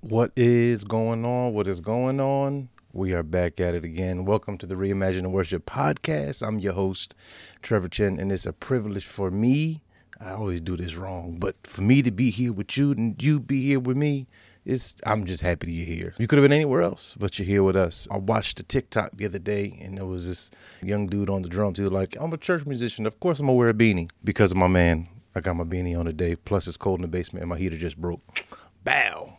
What is going on? What is going on? We are back at it again. Welcome to the Reimagine the Worship podcast. I'm your host, Trevor Chin, and it's a privilege for me. I always do this wrong, but for me to be here with you and you be here with me, it's I'm just happy you're here. You could have been anywhere else, but you're here with us. I watched a TikTok the other day, and there was this young dude on the drums. He was like, "I'm a church musician. Of course, I'm gonna wear a beanie because of my man. I got my beanie on today. Plus, it's cold in the basement, and my heater just broke. Bow."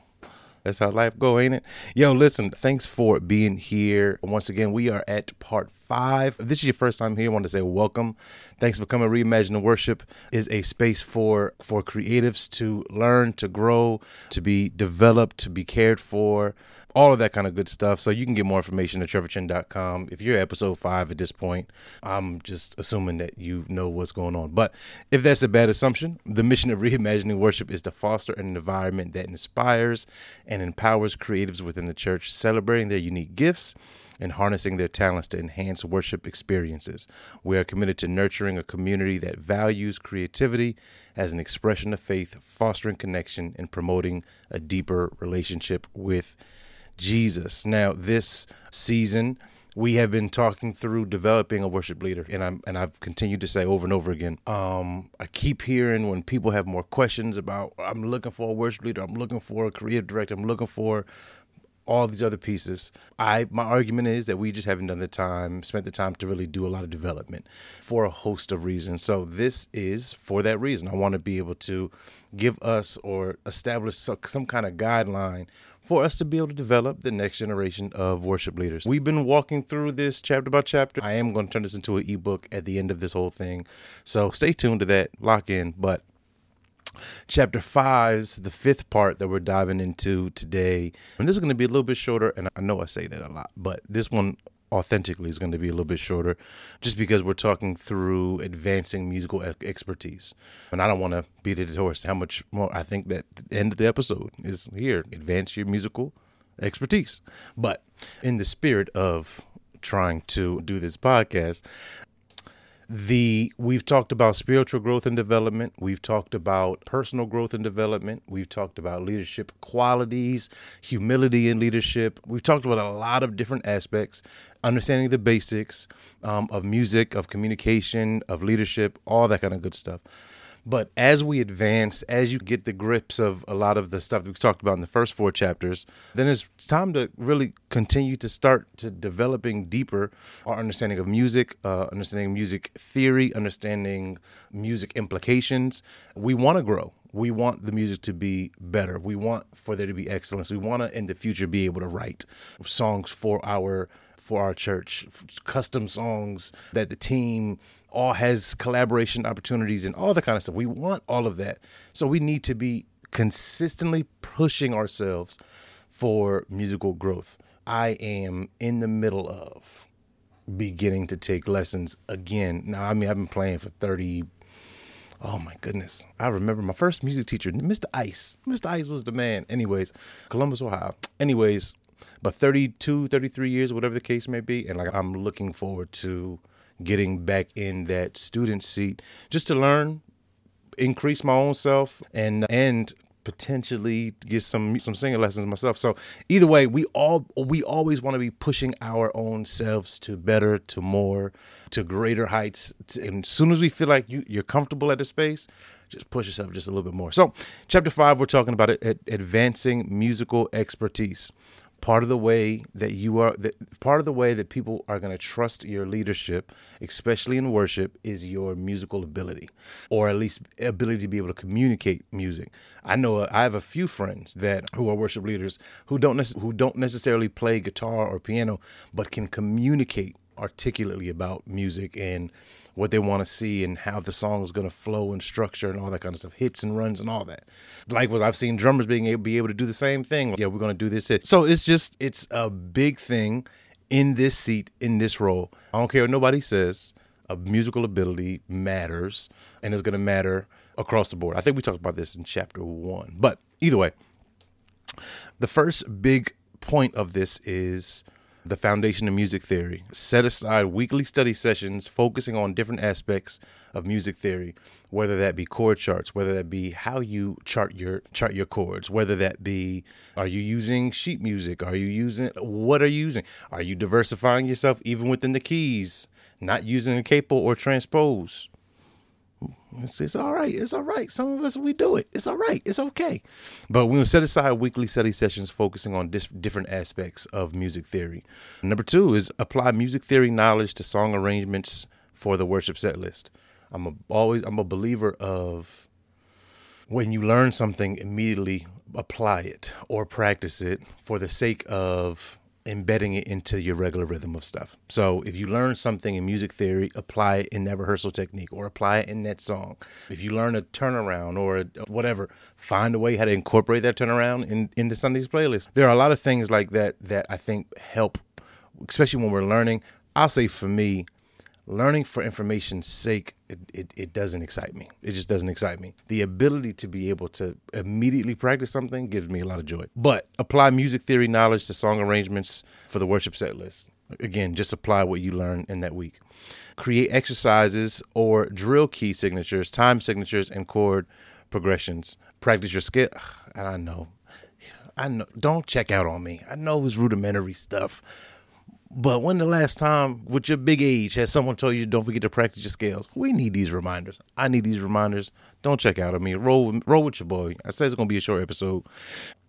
That's how life go, ain't it? Yo, listen, thanks for being here. Once again, we are at part five. If this is your first time here, I want to say welcome. Thanks for coming. Reimagine the Worship is a space for for creatives to learn, to grow, to be developed, to be cared for, all of that kind of good stuff. So you can get more information at trevorchin.com. If you're episode five at this point, I'm just assuming that you know what's going on. But if that's a bad assumption, the mission of Reimagining Worship is to foster an environment that inspires and empowers creatives within the church, celebrating their unique gifts and harnessing their talents to enhance worship experiences. We are committed to nurturing a community that values creativity as an expression of faith, fostering connection, and promoting a deeper relationship with Jesus. Now, this season, we have been talking through developing a worship leader, and I'm and I've continued to say over and over again. Um, I keep hearing when people have more questions about, I'm looking for a worship leader, I'm looking for a creative director, I'm looking for all these other pieces. I my argument is that we just haven't done the time, spent the time to really do a lot of development for a host of reasons. So this is for that reason. I want to be able to give us or establish some kind of guideline for us to be able to develop the next generation of worship leaders. We've been walking through this chapter by chapter. I am going to turn this into an ebook at the end of this whole thing. So stay tuned to that, lock in. But chapter five is the fifth part that we're diving into today. And this is going to be a little bit shorter. And I know I say that a lot, but this one authentically is going to be a little bit shorter just because we're talking through advancing musical expertise. And I don't want to beat it a horse how much more I think that the end of the episode is here advance your musical expertise. But in the spirit of trying to do this podcast, the we've talked about spiritual growth and development. We've talked about personal growth and development. We've talked about leadership qualities humility in leadership. We've talked about a lot of different aspects understanding the basics um, of music of communication of leadership all that kind of good stuff but as we advance, as you get the grips of a lot of the stuff we talked about in the first four chapters, then it's time to really continue to start to developing deeper our understanding of music, uh, understanding music theory, understanding music implications. We want to grow. We want the music to be better. We want for there to be excellence. We want to in the future be able to write songs for our for our church, custom songs that the team all has collaboration opportunities and all the kind of stuff. We want all of that. So we need to be consistently pushing ourselves for musical growth. I am in the middle of beginning to take lessons again. Now, I mean, I've been playing for 30 Oh my goodness. I remember my first music teacher, Mr. Ice. Mr. Ice was the man. Anyways, Columbus, Ohio. Anyways, but 32, 33 years, whatever the case may be. And like, I'm looking forward to getting back in that student seat just to learn, increase my own self, and and potentially get some some singing lessons myself. So either way, we all we always want to be pushing our own selves to better, to more, to greater heights. And as soon as we feel like you you're comfortable at a space, just push yourself just a little bit more. So chapter five, we're talking about it, advancing musical expertise part of the way that you are that part of the way that people are going to trust your leadership especially in worship is your musical ability or at least ability to be able to communicate music. I know uh, i have a few friends that who are worship leaders who don't who don't necessarily play guitar or piano but can communicate articulately about music and what they want to see and how the song is going to flow and structure and all that kind of stuff, hits and runs and all that. Likewise, I've seen drummers being able be able to do the same thing. yeah, we're going to do this hit. So it's just it's a big thing in this seat in this role. I don't care what nobody says. A musical ability matters and it's going to matter across the board. I think we talked about this in chapter one, but either way, the first big point of this is the foundation of music theory. Set aside weekly study sessions focusing on different aspects of music theory, whether that be chord charts, whether that be how you chart your chart your chords, whether that be are you using sheet music, are you using what are you using? Are you diversifying yourself even within the keys, not using a capo or transpose? It's, it's all right. It's all right. Some of us we do it. It's all right. It's okay. But we're gonna set aside weekly study sessions focusing on dis- different aspects of music theory. Number two is apply music theory knowledge to song arrangements for the worship set list. I'm a, always I'm a believer of when you learn something, immediately apply it or practice it for the sake of embedding it into your regular rhythm of stuff. So if you learn something in music theory, apply it in that rehearsal technique or apply it in that song. If you learn a turnaround or whatever, find a way how to incorporate that turnaround in into Sunday's playlist. There are a lot of things like that that I think help, especially when we're learning. I'll say for me, learning for information's sake, it, it, it, doesn't excite me. It just doesn't excite me. The ability to be able to immediately practice something gives me a lot of joy. But apply music theory knowledge to song arrangements for the worship set list. Again, just apply what you learn in that week. Create exercises or drill key signatures, time signatures, and chord progressions. Practice your skill. I know. I know. Don't check out on me. I know it's rudimentary stuff but when the last time, with your big age, has someone told you don't forget to practice your scales? We need these reminders. I need these reminders. Don't check out on me. Roll, roll with your boy. I said it's gonna be a short episode,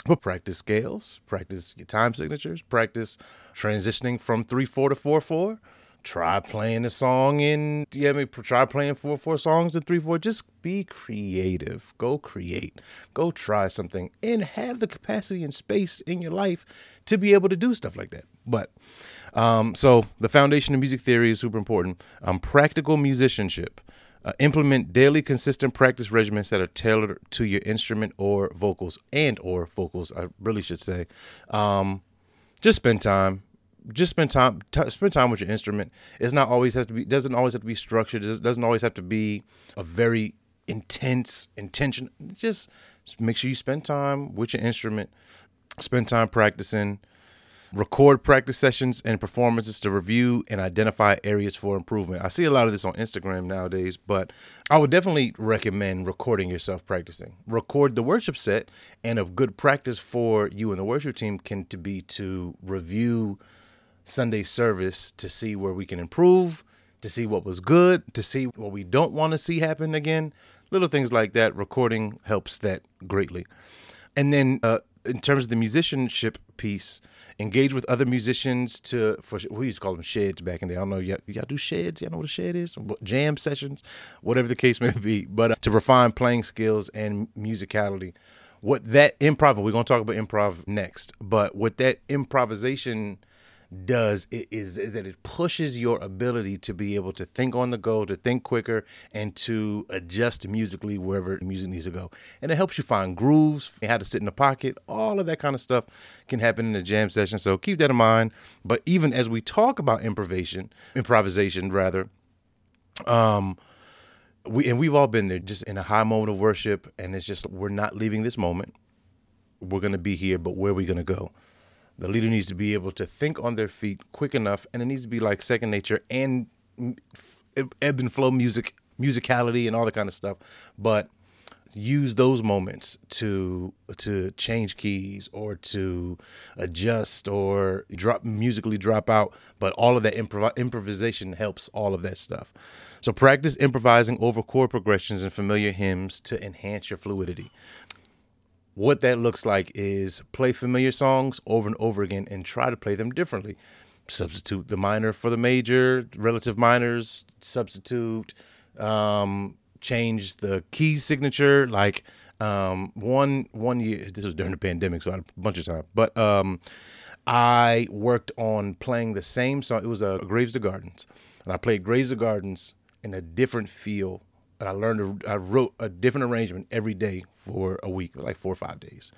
but practice scales, practice your time signatures, practice transitioning from three four to four four. Try playing a song in. Yeah, I mean, try playing four four songs in three four. Just be creative. Go create. Go try something, and have the capacity and space in your life to be able to do stuff like that. But um, so the foundation of music theory is super important. Um, practical musicianship. Uh, implement daily consistent practice regimens that are tailored to your instrument or vocals and or vocals i really should say. Um, just spend time. Just spend time t- spend time with your instrument. It's not always has to be doesn't always have to be structured. It doesn't always have to be a very intense intention. Just make sure you spend time with your instrument. Spend time practicing record practice sessions and performances to review and identify areas for improvement. I see a lot of this on Instagram nowadays, but I would definitely recommend recording yourself practicing. Record the worship set, and a good practice for you and the worship team can to be to review Sunday service to see where we can improve, to see what was good, to see what we don't want to see happen again. Little things like that. Recording helps that greatly. And then uh, in terms of the musicianship piece, engage with other musicians to for we used to call them sheds back in the day. I don't know y'all, y'all do sheds. Y'all know what a shed is? Jam sessions, whatever the case may be. But uh, to refine playing skills and musicality, what that improv. We're gonna talk about improv next, but what that improvisation does is, is that it pushes your ability to be able to think on the go, to think quicker, and to adjust musically wherever music needs to go. And it helps you find grooves, how to sit in the pocket, all of that kind of stuff can happen in a jam session. So keep that in mind. But even as we talk about improvisation, improvisation rather, um, we and we've all been there, just in a high moment of worship, and it's just we're not leaving this moment. We're gonna be here, but where are we gonna go? The leader needs to be able to think on their feet quick enough, and it needs to be like second nature and ebb and flow music, musicality, and all that kind of stuff. But use those moments to to change keys or to adjust or drop musically drop out but all of that improv- improvisation helps all of that stuff so practice improvising over chord progressions and familiar hymns to enhance your fluidity what that looks like is play familiar songs over and over again and try to play them differently. Substitute the minor for the major, relative minors, substitute, um, change the key signature. Like um, one one year, this was during the pandemic, so I had a bunch of time. But um, I worked on playing the same song. It was a uh, Graves of Gardens, and I played Graves of Gardens in a different feel and I learned, I wrote a different arrangement every day for a week, like four or five days.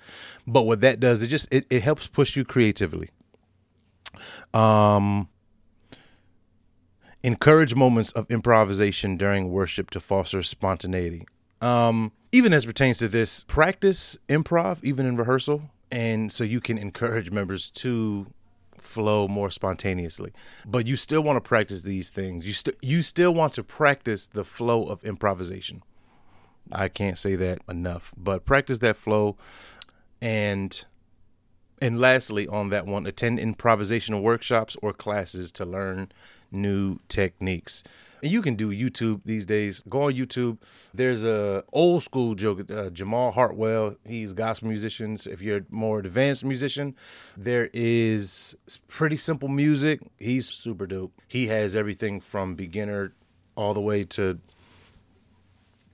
But what that does, it just it, it helps push you creatively. Um, encourage moments of improvisation during worship to foster spontaneity. Um, even as pertains to this, practice improv even in rehearsal, and so you can encourage members to flow more spontaneously. But you still want to practice these things. You still you still want to practice the flow of improvisation. I can't say that enough. But practice that flow and and lastly on that one attend improvisational workshops or classes to learn new techniques. And you can do YouTube these days. Go on YouTube. There's a old school joke. Uh, Jamal Hartwell. He's gospel musicians. If you're a more advanced musician, there is pretty simple music. He's super dope. He has everything from beginner all the way to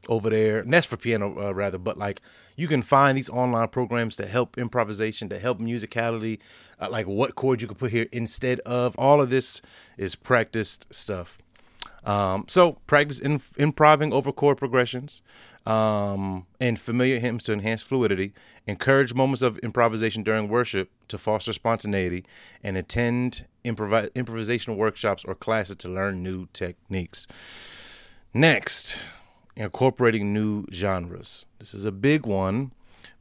over there. And that's for piano, uh, rather. But like, you can find these online programs to help improvisation, to help musicality, uh, like what chord you could put here instead of. All of this is practiced stuff. Um, so practice in, improving over chord progressions um, and familiar hymns to enhance fluidity. Encourage moments of improvisation during worship to foster spontaneity, and attend improv- improvisational workshops or classes to learn new techniques. Next, incorporating new genres. This is a big one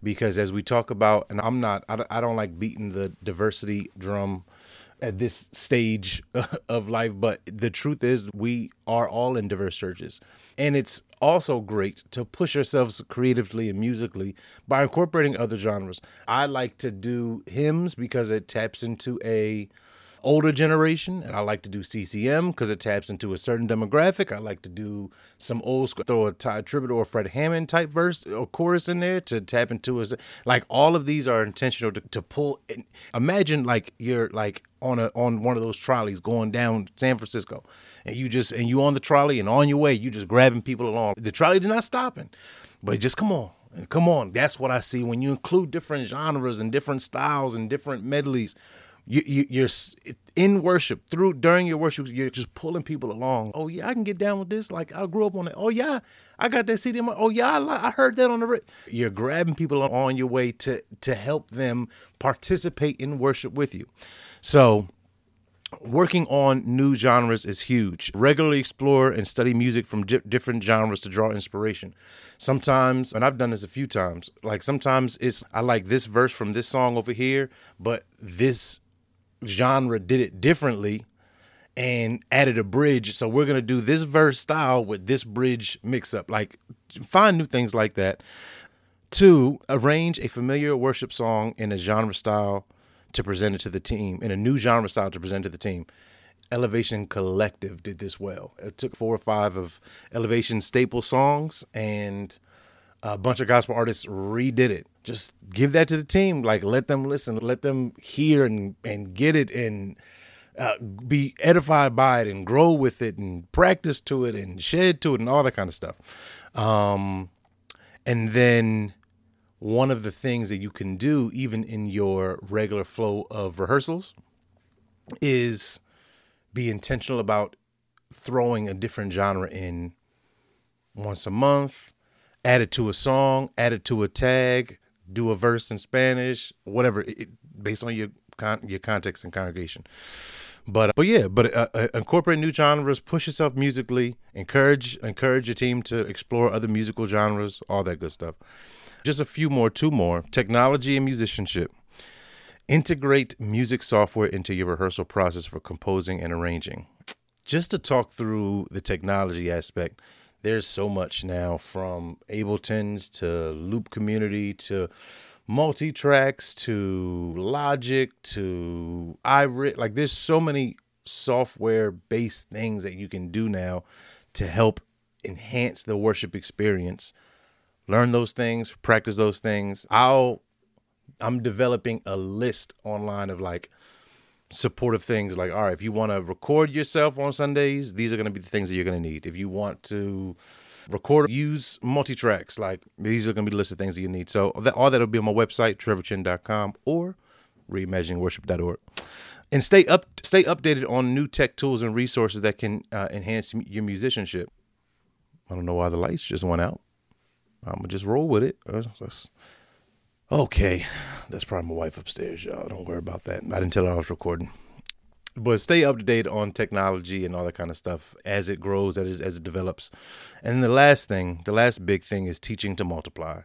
because as we talk about, and I'm not, I don't like beating the diversity drum at this stage of life. But the truth is, we are all in diverse churches. And it's also great to push ourselves creatively and musically by incorporating other genres. I like to do hymns because it taps into a older generation, and I like to do CCM because it taps into a certain demographic. I like to do some old school, throw a Tye Tribbett or Fred Hammond type verse or chorus in there to tap into a like all of these are intentional to, to pull. In. Imagine like you're like on a on one of those trolleys going down San Francisco, and you just and you on the trolley and on your way you just grabbing people along. The trolley is not stopping, but just come on. And come on, that's what I see when you include different genres and different styles and different medleys you, you you're in worship through during your worship you're just pulling people along oh yeah i can get down with this like i grew up on it oh yeah i got that cd oh yeah I, I heard that on the radio you're grabbing people on your way to to help them participate in worship with you so Working on new genres is huge. Regularly explore and study music from di- different genres to draw inspiration. Sometimes, and I've done this a few times, like sometimes it's, I like this verse from this song over here, but this genre did it differently and added a bridge. So we're gonna do this verse style with this bridge mix up. Like find new things like that. Two, arrange a familiar worship song in a genre style to present it to the team, in a new genre style to present to the team. Elevation Collective did this well. It took four or five of Elevation staple songs and a bunch of gospel artists redid it. Just give that to the team. Like let them listen, let them hear and and get it and uh, be edified by it and grow with it and practice to it and shed to it and all that kind of stuff. Um, and then one of the things that you can do even in your regular flow of rehearsals is be intentional about throwing a different genre in once a month add it to a song, add it to a tag, do a verse in Spanish, whatever, it, based on your con- your context and congregation. But but yeah, but uh, uh, incorporate new genres, push yourself musically, encourage encourage your team to explore other musical genres, all that good stuff. Just a few more, two more. Technology and musicianship. Integrate music software into your rehearsal process for composing and arranging. Just to talk through the technology aspect, there's so much now from Ableton's to Loop Community to multi tracks to Logic to iRig. Like there's so many software based things that you can do now to help enhance the worship experience. Learn those things, practice those things. I'll I'm developing a list online of like supportive things like all right if you want to record yourself on sundays these are going to be the things that you're going to need. If you want to record use multi-tracks like these are going to be the list of things that you need. So that, all that will be on my website trevorchin.com or reimaginingworship.org and stay up stay updated on new tech tools and resources that can uh, enhance your musicianship. I don't know why the lights just went out. I'm gonna just roll with it. Let's Okay, that's probably my wife upstairs, y'all. Don't worry about that. I didn't tell her I was recording. But stay up to date on technology and all that kind of stuff as it grows, as it, as it develops. And the last thing, the last big thing is teaching to multiply.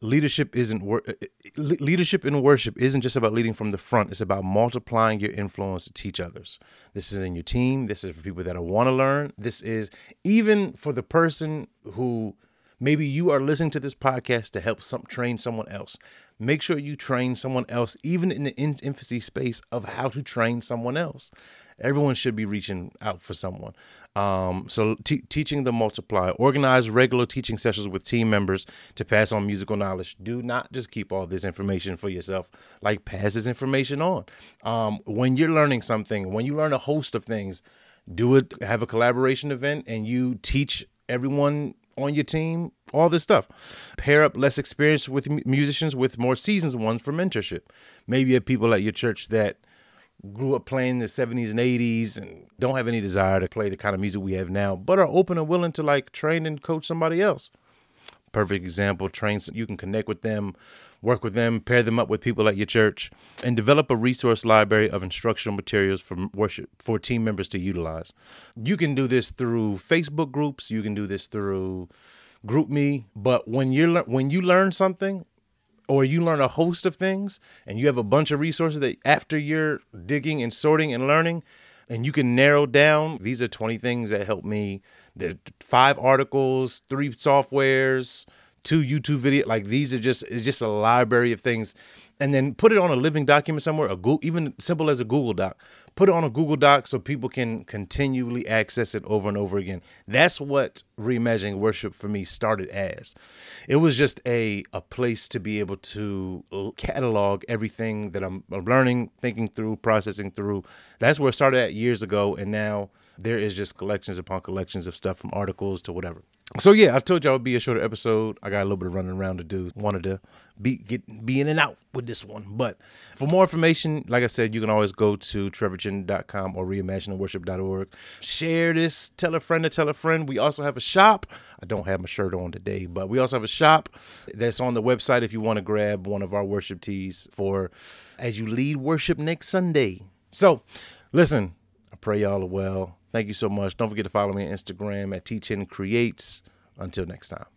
leadership isn't wor- uh, leadership in worship isn't just about leading from the front it's about multiplying your influence to teach others this is in your team this is for people that want to learn this is even for the person who maybe you are listening to this podcast to help some train someone else make sure you train someone else even in the infancy space of how to train someone else everyone should be reaching out for someone um, so teaching the multiply, organize regular teaching sessions with team members to pass on musical knowledge. Do not just keep all this information for yourself. Like pass this information on. Um, when you're learning something, when you learn a host of things, do it. Have a collaboration event, and you teach everyone on your team all this stuff. Pair up less experienced with musicians with more seasoned ones for mentorship. Maybe you have people at your church that grew up playing in the 70s and 80s and don't have any desire to play the kind of music we have now, but are open and willing to like train and coach somebody else. Perfect example, train you can connect with them, work with them, pair them up with people at your church, and develop a resource library of instructional materials for worship for team members to utilize. You can do this through Facebook groups, you can do this through GroupMe, but when you when you learn something, or you learn a host of things and you have a bunch of resources that after you're digging and sorting and learning and you can narrow down these are 20 things that help me there five articles three softwares two youtube video like these are just it's just a library of things and then put it on a living document somewhere a google even simple as a google doc put it on a Google Doc so people can continually access it over and over again. That's what reimagining worship for me started as. It was just a a place to be able to catalog everything that I'm learning, thinking through, processing through. That's where it started at years ago, and now there is just collections upon collections of stuff from articles to whatever. So yeah, I told y'all it'd be a shorter episode. I got a little bit of running around to do. Wanted to be get be in and out with this one. But for more information, like I said, you can always go to trevorchin.com or reimaginingworship.org. Share this, tell a friend to tell a friend. We also have a shop. I don't have my shirt on today, but we also have a shop that's on the website if you want to grab one of our worship tees for as you lead worship next Sunday. So listen, I pray y'all are well. Thank you so much. Don't forget to follow me on Instagram at T Chin Creates. Until next time.